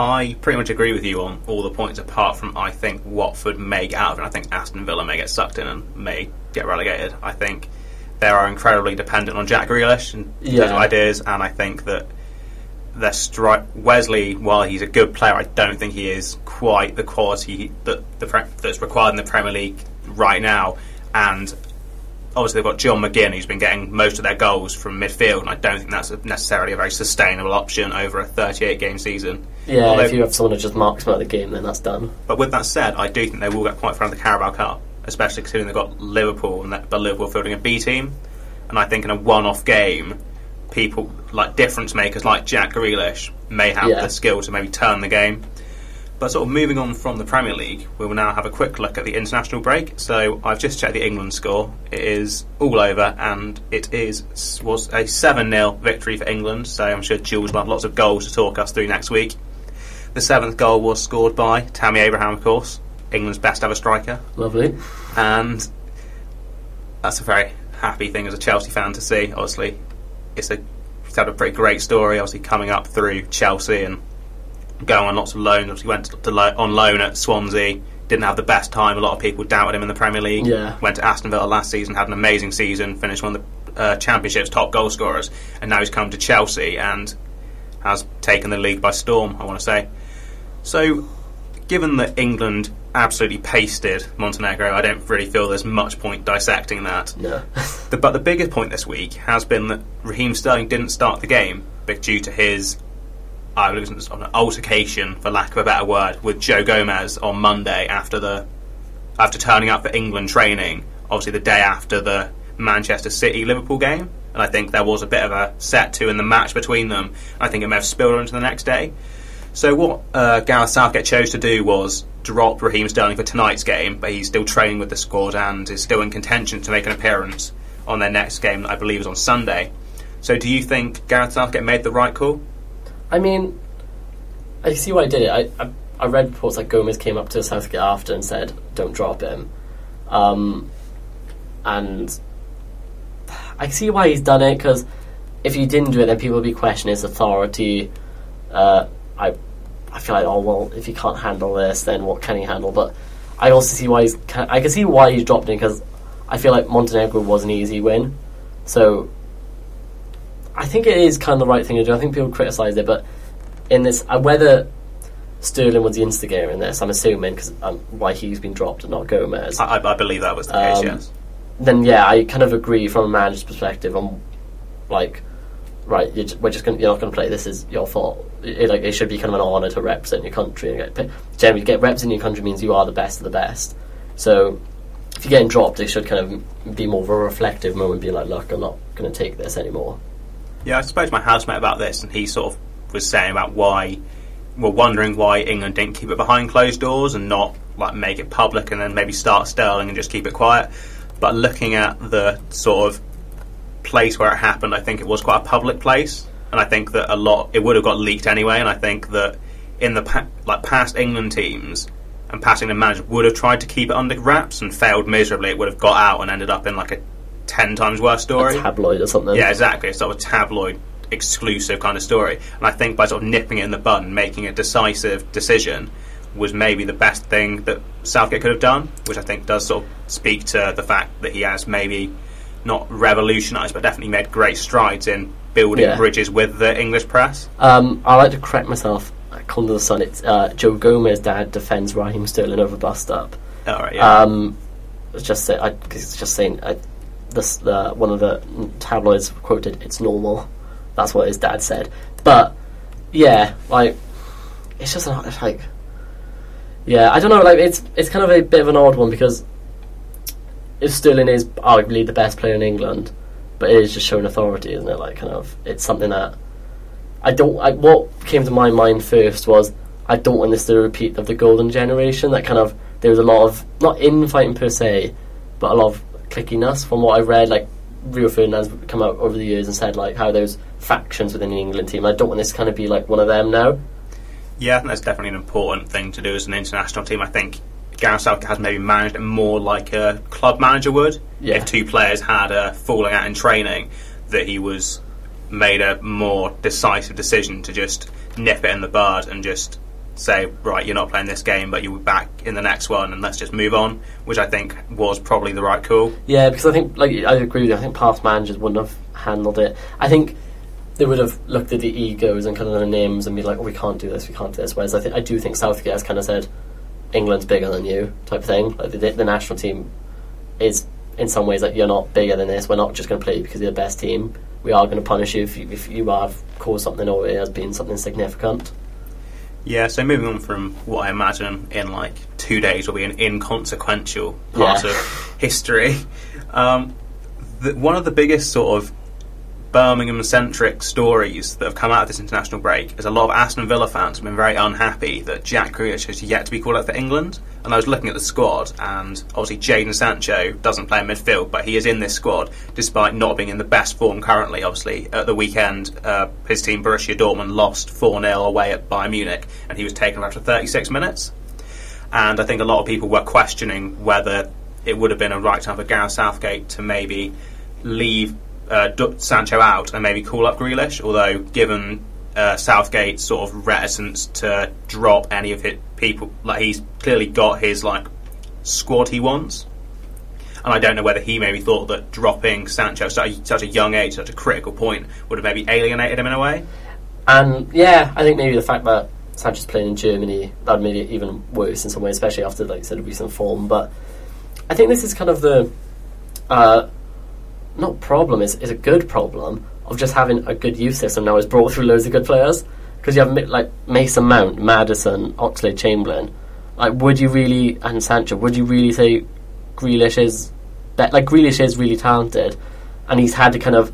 I pretty much agree with you on all the points, apart from I think Watford may get out of it. I think Aston Villa may get sucked in and may get relegated. I think they are incredibly dependent on Jack Grealish and his ideas, and I think that their stri- Wesley, while he's a good player, I don't think he is quite the quality that the pre- that's required in the Premier League right now. And obviously, they've got John McGinn, who's been getting most of their goals from midfield, and I don't think that's a, necessarily a very sustainable option over a 38 game season. Yeah, Although- if you have someone who just marks them out of the game, then that's done. But with that said, I do think they will get quite far in the Carabao Cup, especially considering they've got Liverpool and that, but Liverpool fielding a B team. And I think in a one-off game, people like difference makers like Jack Grealish may have Yeah. the skill to maybe turn the game. But sort of moving on from the Premier League, we will now have a quick look at the international break. So I've just checked the England score; it is all over, and it is was a seven 0 victory for England. So I'm sure Jules will have lots of goals to talk us through next week. The seventh goal was scored by Tammy Abraham, of course, England's best ever striker, Lovely. and that's a very happy thing as a Chelsea fan to see. Obviously, it's a it's had a pretty great story. Obviously, coming up through Chelsea and going on lots of loans. Obviously, went to, to lo- on loan at Swansea. Didn't have the best time. A lot of people doubted him in the Premier League. Yeah. Went to Aston Villa last season, had an amazing season, finished one of the uh, Championship's top goal scorers, and now he's come to Chelsea and has taken the league by storm. I want to say. So, given that England absolutely pasted Montenegro, I don't really feel there's much point dissecting that. No. (laughs) The, but the biggest point this week has been that Raheem Sterling didn't start the game, but due to his, I was an altercation, for lack of a better word, with Joe Gomez on Monday after the after turning up for England training, obviously the day after the Manchester City Liverpool game. And I think there was a bit of a set to in the match between them. I think it may have spilled on into the next day. So what uh, Gareth Southgate chose to do was drop Raheem Sterling for tonight's game, but he's still training with the squad and is still in contention to make an appearance on their next game I believe is on Sunday. So do you think Gareth Southgate made the right call? I mean, I see why I did it. I, I, I read reports that Gomez came up to Southgate after and said, don't drop him. Um, and I see why he's done it, because if he didn't do it, then people would be questioning his authority. Uh, I, I feel like, oh, well, if he can't handle this, then what can he handle? But I also see why he's, I can see why he's dropped it, because I feel like Montenegro was an easy win. So I think it is kind of the right thing to do. I think people criticise it, but in this, uh, whether Sterling was the instigator in this, I'm assuming because um, why he's been dropped and not Gomez. I, I believe that was the case. Um, yes. then yeah, I kind of agree from a manager's perspective on like, right, you're, ju- we're just gonna, you're not going to play. This is your fault. It, like it should be kind of an honour to represent your country and get generally get reps in your country means you are the best of the best. So if you're getting dropped, it should kind of be more of a reflective moment, be like, look, I'm not going to take this anymore. Yeah, I spoke to my housemate about this, and he sort of was saying about why, well, wondering why England didn't keep it behind closed doors and not like make it public, and then maybe start Sterling and just keep it quiet. But looking at the sort of place where it happened, I think it was quite a public place, and I think that a lot it would have got leaked anyway. And I think that in the pa- like past England teams and past England managers would have tried to keep it under wraps and failed miserably. It would have got out and ended up in like a ten times worse story. A tabloid or something. Yeah, exactly. It's sort of a tabloid exclusive kind of story. And I think by sort of nipping it in the bud and making a decisive decision was maybe the best thing that Southgate could have done, which I think does sort of speak to the fact that he has maybe not revolutionised, but definitely made great strides in building Yeah. bridges with the English press. Um, I like to correct myself. To the sun. It's uh, Joe Gomez' dad defends Raheem Sterling over bust up. All right, yeah. Um, just say, I, just saying I, this uh, one of the tabloids quoted it's normal. That's what his dad said. But yeah, like it's just an, it's like yeah, I don't know. Like it's it's kind of a bit of an odd one because if Sterling is arguably the best player in England, but it is just showing authority, isn't it? Like kind of it's something that I don't. I, what came to my mind first was I don't want this to repeat of the golden generation. That kind of there was a lot of not infighting per se, but a lot of clickiness from what I read. Like Rio Ferdinand's come out over the years and said like how there's factions within the England team. I don't want this to kind of be like one of them now. Yeah, I think that's definitely an important thing to do as an international team. I think Gareth Southgate has maybe managed it more like a club manager would. Yeah. If two players had a falling out in training, that he was made a more decisive decision to just nip it in the bud and just say, right, you're not playing this game, but you'll be back in the next one, and let's just move on. Which I think was probably the right call. Yeah, because I think, like, I agree with you. I think past managers wouldn't have handled it. I think they would have looked at the egos and kind of the names and be like, "Oh, we can't do this, we can't do this." Whereas I think I do think Southgate has kind of said, "England's bigger than you," type of thing. Like the, the national team is in some ways like you're not bigger than this. We're not just going to play you because you're the best team. We are going to punish you if you, if you have caused something or it has been something significant. Yeah, so moving on from what I imagine in like two days will be an inconsequential part Yeah. of history. Um, the, one of the biggest sort of Birmingham centric stories that have come out of this international break is a lot of Aston Villa fans have been very unhappy that Jack Grealish has yet to be called up for England. And I was looking at the squad, and obviously Jadon Sancho doesn't play in midfield, but he is in this squad despite not being in the best form currently. Obviously, at the weekend, uh, his team Borussia Dortmund lost 4 0 away at Bayern Munich, and he was taken after 36 minutes. And I think a lot of people were questioning whether it would have been a right time for Gareth Southgate to maybe leave uh, Sancho out and maybe call up Grealish. Although, given uh, Southgate's sort of reticence to drop any of his people, like he's clearly got his like squad he wants. And I don't know whether he maybe thought that dropping Sancho at such a, young age, such a critical point, would have maybe alienated him in a way. And yeah, I think maybe the fact that Sancho's playing in Germany that made it even worse in some way, especially after like said recent form. But I think this is kind of the uh, not problem is is a good problem of just having a good youth system now has brought through loads of good players because you have like Mason Mount, Maddison, Oxlade, Chamberlain. Like, would you really and Sancho? Would you really say Grealish is that like Grealish is really talented, and he's had to kind of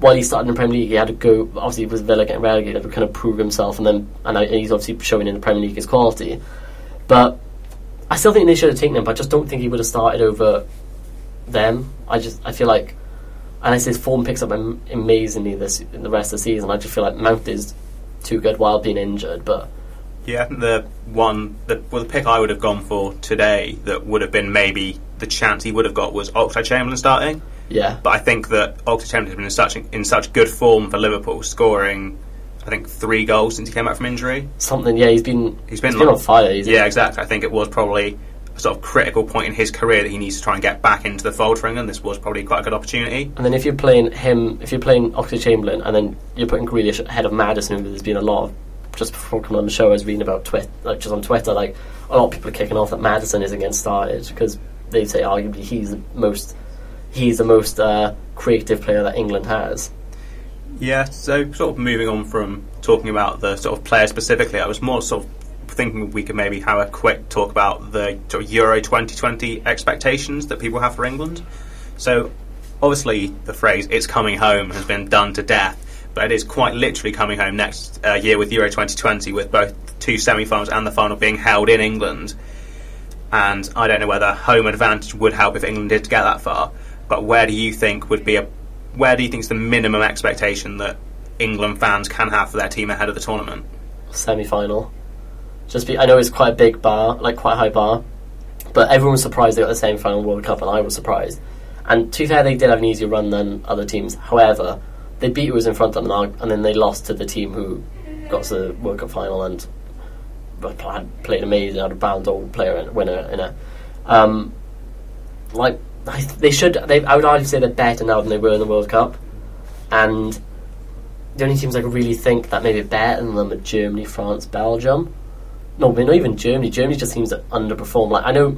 while he started in the Premier League, he had to go. Obviously, with Villa getting relegated, to kind of prove himself, and then and I- he's obviously showing in the Premier League his quality. But I still think they should have taken him. But I just don't think he would have started over them. I just I feel like, unless his form picks up am- amazingly this in the rest of the season, I just feel like Mount is too good while being injured. But Yeah, I think the one, the, well, the pick I would have gone for today that would have been maybe the chance he would have got was Oxlade Chamberlain starting. yeah, But I think that Oxlade Chamberlain has been in such in such good form for Liverpool, scoring I think three goals since he came back from injury. something. Yeah, he's been He's been he's been on fire. He's Yeah, exactly. I think it was probably sort of critical point in his career that he needs to try and get back into the fold for England, this was probably quite a good opportunity. And then if you're playing him, if you're playing Oxlade Chamberlain, and then you're putting Grealish ahead of Maddison, who there's been a lot of just before coming on the show, I was reading about Twitter, like just on Twitter, like a lot of people are kicking off that Maddison isn't getting started because they say arguably he's the most, he's the most uh, creative player that England has. Yeah, so sort of moving on from talking about the sort of player specifically, I was more sort of thinking we could maybe have a quick talk about the Euro 2020 expectations that people have for England. So, obviously, the phrase "it's coming home" has been done to death, but it is quite literally coming home next uh, year with Euro 2020, with both two semi-finals and the final being held in England. And I don't know whether home advantage would help if England did get that far. But where do you think would be a where do you think is the minimum expectation that England fans can have for their team ahead of the tournament? Semi final. Just be, I know it's quite a big bar, like quite a high bar, but everyone was surprised they got the same final World Cup, and I was surprised. And to be fair, they did have an easier run than other teams. However, they beat who was in front of them, and then they lost to the team who got to the World Cup final and played amazing, had a Ballon d'Or player winner in it. Um, like they should. They, I would argue say they're better now than they were in the World Cup, and the only teams I could really think that maybe better than them are Germany, France, Belgium. No, but not even Germany. Germany just seems to underperform. Like I know,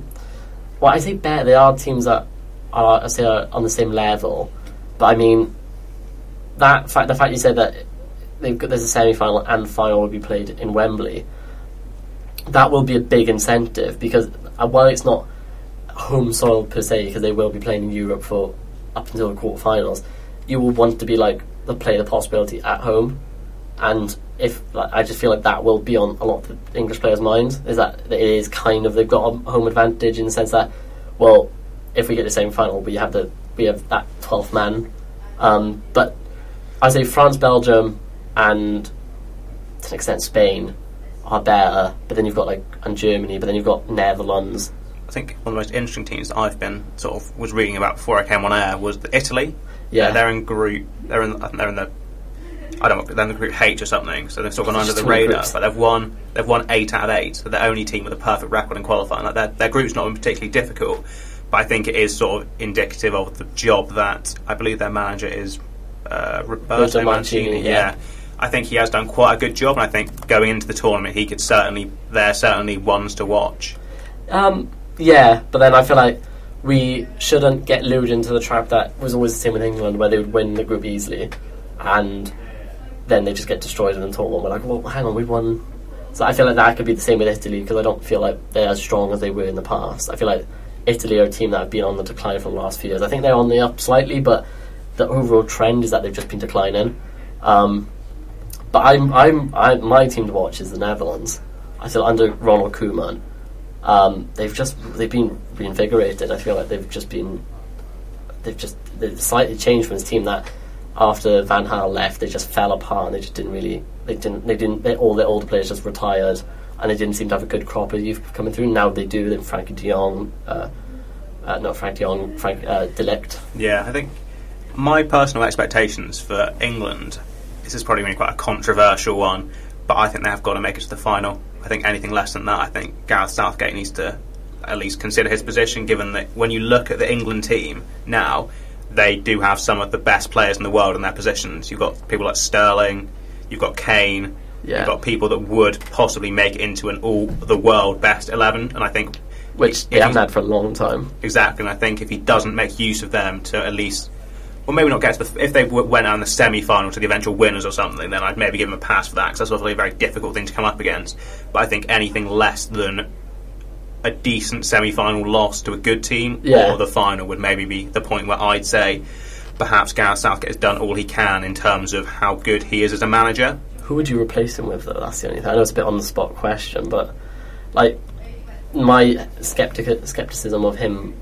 well, I say better. They are teams that are, I say, are on the same level, but I mean that fact. The fact you said that they've got there's a semi final and final will be played in Wembley. That will be a big incentive because uh, while it's not home soil per se, because they will be playing in Europe for up until the quarterfinals, you will want to be like the play the possibility at home, and if like, I just feel like that will be on a lot of the English players' minds is that it is kind of they've got a home advantage in the sense that well, if we get the same final, we have the we have that twelfth man, um, but I say France, Belgium, and to an extent Spain are better, but then you've got like and Germany, but then you've got Netherlands I think one of the most interesting teams that I've been sort of was reading about before I came on air was Italy. Yeah, uh, they're in group. They're in. They're in the. I don't know. They're in the group H or something. So they've sort of gone under the radar. Groups. But they've won. They've won eight out of eight. So they're the only team with a perfect record in qualifying. Like their, their group's not been particularly difficult, but I think it is sort of indicative of the job that I believe their manager is uh, Roberto Mancini. Mancini yeah. yeah. I think he has done quite a good job, and I think going into the tournament, he could certainly. They're certainly ones to watch. Um, yeah, but then I feel like we shouldn't get lured into the trap that was always the same with England, where they would win the group easily, and then they just get destroyed in the tournament. We're like, well, hang on, we've won. So I feel like that could be the same with Italy because I don't feel like they're as strong as they were in the past. I feel like Italy are a team that have been on the decline for the last few years. I think they're on the up slightly, but the overall trend is that they've just been declining. Um, but I'm, I'm, I, my team to watch is the Netherlands. I feel under Ronald Koeman um, they've just they've been reinvigorated. I feel like they've just been they've just they've slightly changed from this team that after Van Gaal left, they just fell apart and they just didn't really they didn't they didn't they, all the older players just retired and they didn't seem to have a good crop of youth coming through. Now they do. Then Frenkie De Jong, uh, uh, not Frank De Jong, Frank uh, De Ligt. Yeah, I think my personal expectations for England. This is probably going to be quite a controversial one, but I think they have got to make it to the final. I think anything less than that, I think Gareth Southgate needs to at least consider his position, given that when you look at the England team now, they do have some of the best players in the world in their positions. You've got people like Sterling, you've got Kane, yeah. you've got people that would possibly make it into an all the world best 11, and I think. Which they haven't had for a long time. Exactly, and I think if he doesn't make use of them to at least well, maybe not get to the. If they went out in the semi final to the eventual winners or something, then I'd maybe give him a pass for that because that's obviously a very difficult thing to come up against. But I think anything less than a decent semi final loss to a good team yeah. or the final would maybe be the point where I'd say perhaps Gareth Southgate has done all he can in terms of how good he is as a manager. Who would you replace him with, though? That's the only thing. I know it's a bit on the spot question, but like my skeptic- skepticism of him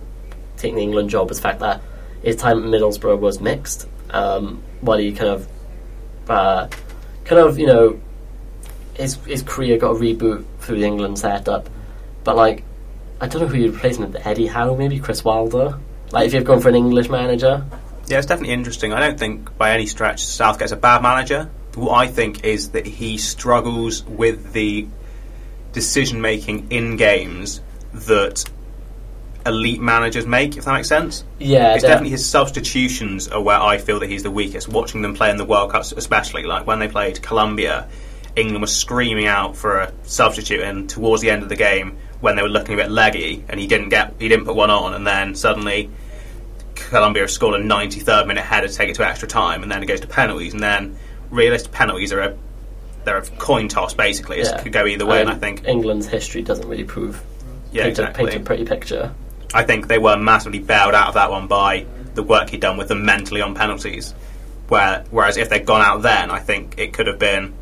taking the England job is the fact that his time at Middlesbrough was mixed. Um, while he kind of, uh, kind of, you know, his his career got a reboot through the England setup, but like, I don't know who you'd replace him with. Eddie Howe, maybe Chris Wilder. Like, if you've gone for an English manager. Yeah, it's definitely interesting. I don't think by any stretch Southgate's a bad manager. What I think is that he struggles with the decision making in games that elite managers make, if that makes sense. Yeah, It's definitely his substitutions are where I feel that he's the weakest. Watching them play in the World Cups, especially like when they played Colombia, England was screaming out for a substitute, and towards the end of the game, when they were looking a bit leggy, and he didn't get, he didn't put one on, and then suddenly Colombia scored a 93rd minute header to take it to extra time, and then it goes to penalties, and then realistic penalties are a they're a coin toss basically. It Yeah. could go either way, and I think England's history doesn't really prove yeah, paint, exactly. a, paint a pretty picture. I think they were massively bailed out of that one by the work he'd done with them mentally on penalties. Where, whereas if they'd gone out then, I think it could have been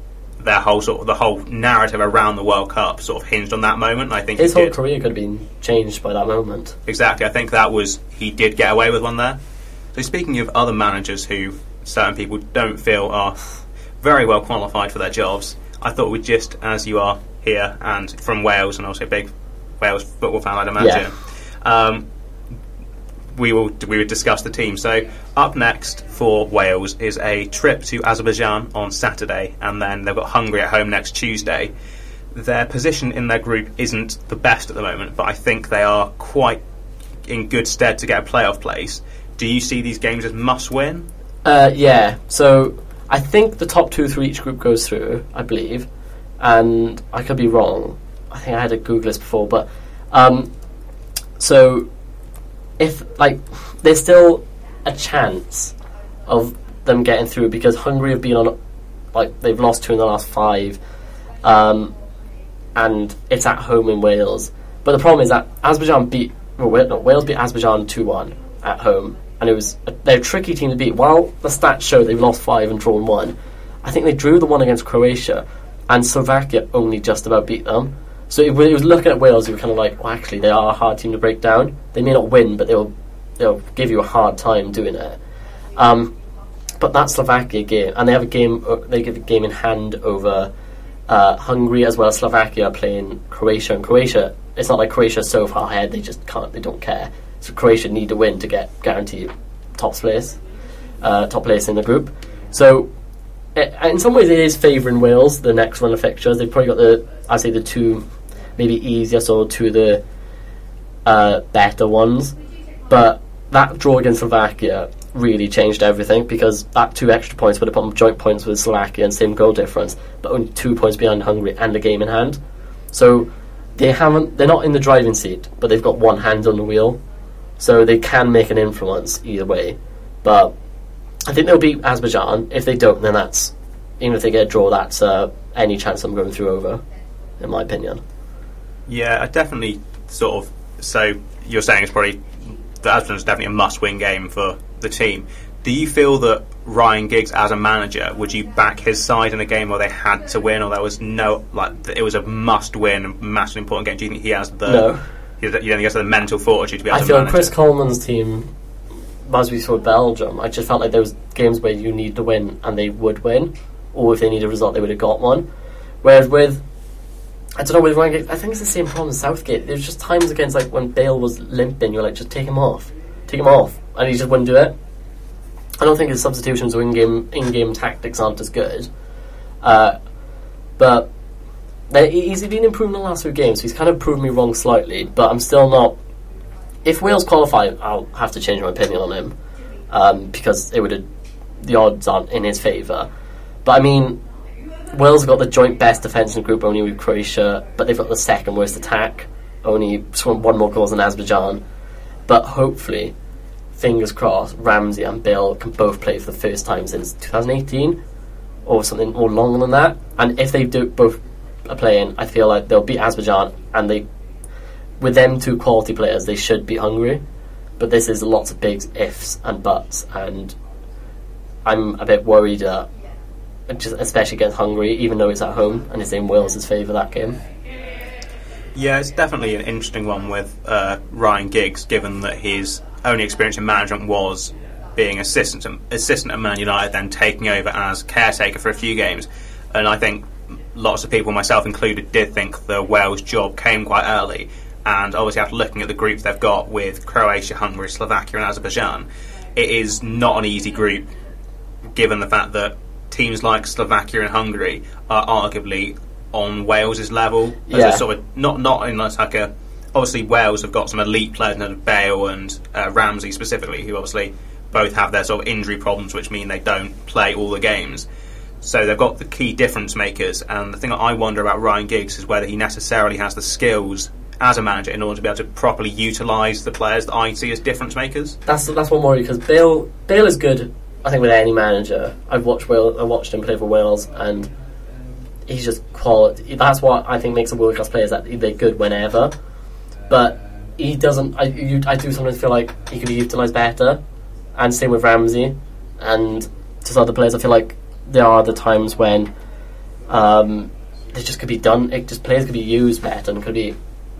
their whole sort of the whole narrative around the World Cup sort of hinged on that moment. I think His whole did career could have been changed by that moment. exactly. I think that was he did get away with one there. So speaking of other managers who certain people don't feel are very well qualified for their jobs, I thought we'd just, as you are here and from Wales and also a big Wales football fan, I'd imagine, um, we will we would discuss the team. So up next for Wales is a trip to Azerbaijan on Saturday, and then they've got Hungary at home next Tuesday. Their position in their group isn't the best at the moment, but I think they are quite in good stead to get a playoff place. Do you see these games as must win? Uh, yeah, so I think the top two through each group goes through, I believe, and I could be wrong. I think I had to Google this before, but um, so if like there's still a chance of them getting through because Hungary have been on like they've lost two in the last five, um, and it's at home in Wales. But the problem is that Azerbaijan beat well, no, Wales beat Azerbaijan two one at home, and it was a, they're a tricky team to beat. While the stats show they've lost five and drawn one, I think they drew the one against Croatia, and Slovakia only just about beat them. So it, we was looking at Wales, you were kind of like, well, actually, they are a hard team to break down. They may not win, but they'll they'll give you a hard time doing it. Um, but that Slovakia game, and they have a game. uh, They give a game in hand over uh, Hungary as well as Slovakia playing Croatia. And Croatia, it's not like Croatia's so far ahead; they just can't. They don't care. So Croatia need to win to get guaranteed top place, uh, top place in the group. So. It, in some ways, it is favouring Wales. The next run of fixtures, they've probably got the, I'd say, the two maybe easier or two of the uh, better ones. But that draw against Slovakia really changed everything because that two extra points would have put them joint points with Slovakia and same goal difference, but only two points behind Hungary and the game in hand. So they haven't they're not in the driving seat, but they've got one hand on the wheel. So they can make an influence either way. But I think they'll beat Azerbaijan. If they don't, then that's even if they get a draw, that's uh, any chance I'm going through over, in my opinion. Yeah, I definitely sort of. So you're saying it's probably the Azerbaijan's definitely a must-win game for the team. Do you feel that Ryan Giggs, as a manager, would you back his side in a game where they had to win, or there was no like it was a must-win, massively important game? Do you think he has the? No. You don't think he has the mental fortitude to be able I feel Chris? Coleman's team, as we saw Belgium, I just felt like there was games where you need to win and they would win, or if they need a result, they would have got one. Whereas with, I don't know, with Ryan Giggs, I think it's the same problem as Southgate. There's just times against like when Bale was limping, you're like, just take him off, take him off, and he just wouldn't do it. I don't think his substitutions or in-game in-game tactics aren't as good, uh, but he's been improving the last few games. So he's kind of proved me wrong slightly, but I'm still not if Wales qualify, I'll have to change my opinion on him um, because it would the odds aren't in his favour. But I mean, Wales have got the joint best defence in the group only with Croatia, but they've got the second worst attack, only one more goals than Azerbaijan. But hopefully, fingers crossed, Ramsey and Bill can both play for the first time since 2018 or something more longer than that. And if they do both are playing, I feel like they'll beat Azerbaijan and they with them two quality players, they should be hungry. But this is lots of big ifs and buts, and I'm a bit worried, uh, just especially against Hungary, even though it's at home and it's in Wales' favour that game. Yeah, it's definitely an interesting one with uh, Ryan Giggs, given that his only experience in management was being assistant assistant at Man United, then taking over as caretaker for a few games. And I think lots of people, myself included, did think the Wales job came quite early. And obviously, after looking at the groups they've got with Croatia, Hungary, Slovakia, and Azerbaijan, it is not an easy group, given the fact that teams like Slovakia and Hungary are arguably on Wales's level as Yeah. a sort of not not in like a obviously Wales have got some elite players, and Bale and uh, Ramsey specifically, who obviously both have their sort of injury problems, which mean they don't play all the games. So they've got the key difference makers, and the thing that I wonder about Ryan Giggs is whether he necessarily has the skills as a manager in order to be able to properly utilise the players that I see as difference makers. That's that's one worry because Bale Bale is good. I think with any manager, I've watched I watched him play for Wales, and he's just quality. That's what I think makes a world class player is that they're good whenever. But he doesn't. I you, I do sometimes feel like he could be utilised better, and same with Ramsey, and just other players. I feel like there are the times when um, just could be done. It just players could be used better and could be,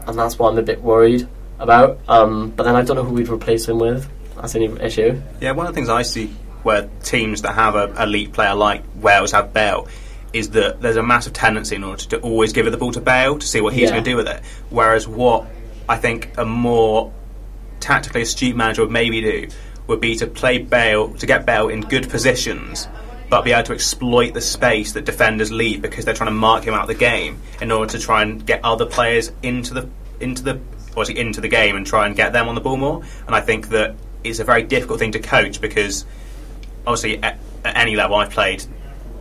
and that's what I'm a bit worried about. Um, but then I don't know who we'd replace him with. That's only issue. Yeah, one of the things I see where teams that have an elite player like Wales have Bale is that there's a massive tendency in order to always give the ball to Bale to see what he's Yeah. going to do with it. Whereas what I think a more tactically astute manager would maybe do would be to play Bale to get Bale in good positions, but be able to exploit the space that defenders leave because they're trying to mark him out of the game in order to try and get other players into the into the obviously into the game and try and get them on the ball more. And I think that it's a very difficult thing to coach because obviously at, at any level I've played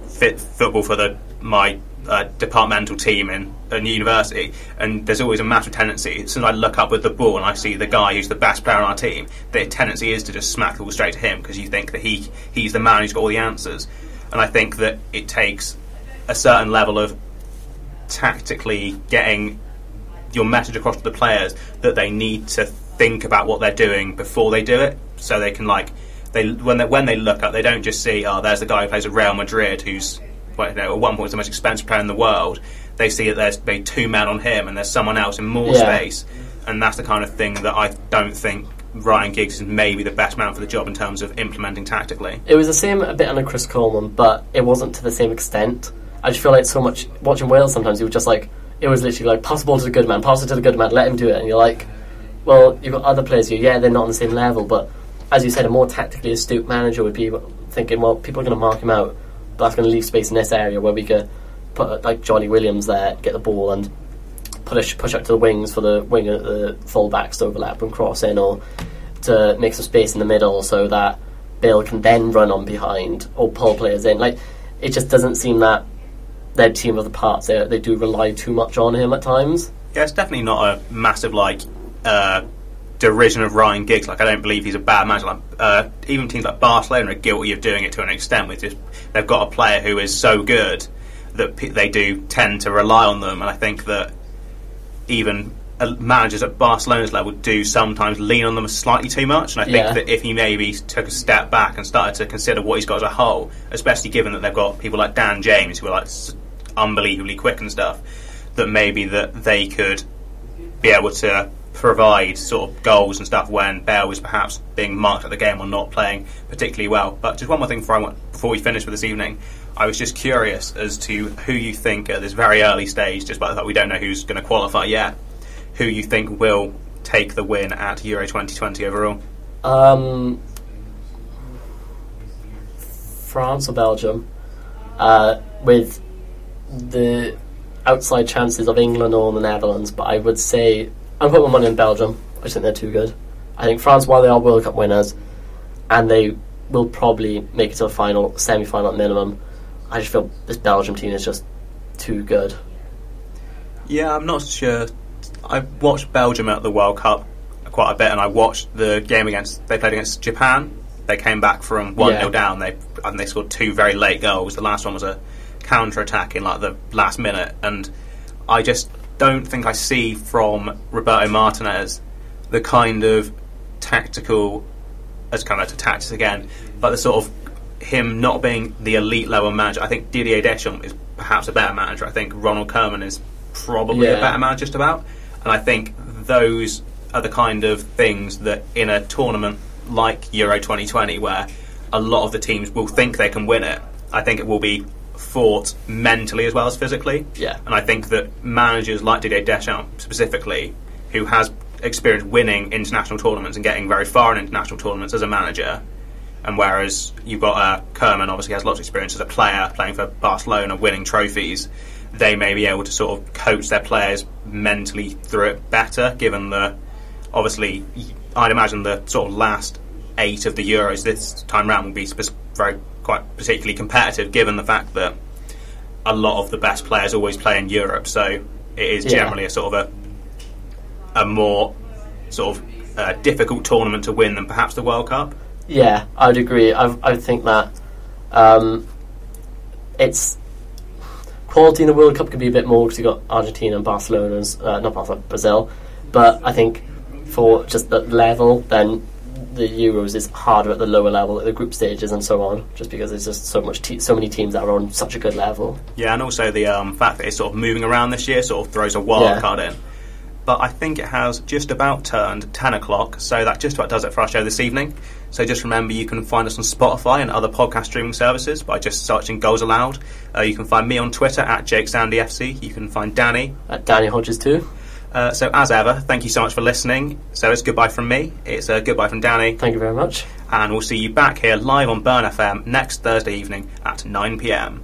fit football for the my uh, departmental team in a university, and there's always a massive tendency. As soon as I look up with the ball and I see the guy who's the best player on our team, the tendency is to just smack the ball straight to him because you think that he he's the man who's got all the answers. And I think that it takes a certain level of tactically getting your message across to the players that they need to think about what they're doing before they do it, so they can like they when they when they look up, they don't just see oh there's the guy who plays at Real Madrid who's well, you know, at one point was the most expensive player in the world. They see that there's maybe two men on him and there's someone else in more Yeah. space, and that's the kind of thing that I don't think Ryan Giggs is maybe the best man for the job in terms of implementing tactically. It was the same a bit under Chris Coleman, but it wasn't to the same extent. I just feel like so much watching Wales sometimes. It was just like it was literally like pass the ball to the good man, pass it to the good man, let him do it, and you're like, well, you've got other players here. Yeah, they're not on the same level, but as you said, a more tactically astute manager would be thinking, well, people are going to mark him out, but that's going to leave space in this area where we could put like Johnny Williams there, get the ball, and push push out to the wings for the wing the fullbacks to overlap and cross in, or to make some space in the middle so that Bill can then run on behind or pull players in. Like it just doesn't seem that their team of the parts they they do rely too much on him at times. Yeah, it's definitely not a massive like uh, derision of Ryan Giggs. Like I don't believe he's a bad manager. Like, uh, even teams like Barcelona are guilty of doing it to an extent. With just they've got a player who is so good that p- they do tend to rely on them, and I think that even uh, managers at Barcelona's level do sometimes lean on them slightly too much. And I think Yeah. that if he maybe took a step back and started to consider what he's got as a whole, especially given that they've got people like Dan James who are like s- unbelievably quick and stuff, that maybe that they could be able to provide sort of goals and stuff when Bale was perhaps being marked at the game or not playing particularly well. But just one more thing before, I want, before we finish for this evening, I was just curious as to who you think at this very early stage, just by the fact we don't know who's going to qualify yet, who you think will take the win at Euro 2020 overall. Um, France or Belgium, uh, with the outside chances of England or the Netherlands, but I would say I'm putting my money on Belgium. I just think they're too good. I think France, while they are World Cup winners, and they will probably make it to a final, semi-final at minimum. I just feel this Belgium team is just too good. Yeah, I'm not sure. I watched Belgium at the World Cup quite a bit, and I watched the game against they played against Japan. They came back from one 0 Yeah. down. They and they scored two very late goals. The last one was a counter attack in like the last minute, and I just don't think I see from Roberto Martinez the kind of tactical, as kind of to tactics again, but the sort of him not being the elite level manager. I think Didier Deschamps is perhaps a better manager. I think Ronald Koeman is probably a better manager just about. And I think those are the kind of things that in a tournament like Euro 2020, where a lot of the teams will think they can win it, I think it will be fought mentally as well as physically. Yeah. And I think that managers like Didier Deschamps specifically, who has experience winning international tournaments and getting very far in international tournaments as a manager, and whereas you've got uh, Koeman, obviously has lots of experience as a player playing for Barcelona, winning trophies. They may be able to sort of coach their players mentally through it better, given the obviously I'd imagine the sort of last eight of the Euros this time round will be very quite particularly competitive, given the fact that a lot of the best players always play in Europe. So it is Yeah. generally a sort of a a more sort of uh, difficult tournament to win than perhaps the World Cup. Yeah, I would agree. I, I think that um, it's quality in the World Cup could be a bit more because you've got Argentina and Barcelona's uh, not Barcelona, Brazil. But I think for just the level, then the Euros is harder at the lower level, at the group stages and so on, just because there's just so much, te- so many teams that are on such a good level. Yeah, and also the um, fact that it's sort of moving around this year sort of throws a wild Yeah. card in. But I think it has just about turned 10 o'clock, so that just about does it for our show this evening. So just remember you can find us on Spotify and other podcast streaming services by just searching Goals Aloud. Uh, you can find me on Twitter at JakeSandyFC. You can find Danny. At Danny Hodges too. Uh, so as ever, thank you so much for listening. So it's goodbye from me. It's uh, goodbye from Danny. Thank you very much. And we'll see you back here live on Burn FM next Thursday evening at 9pm.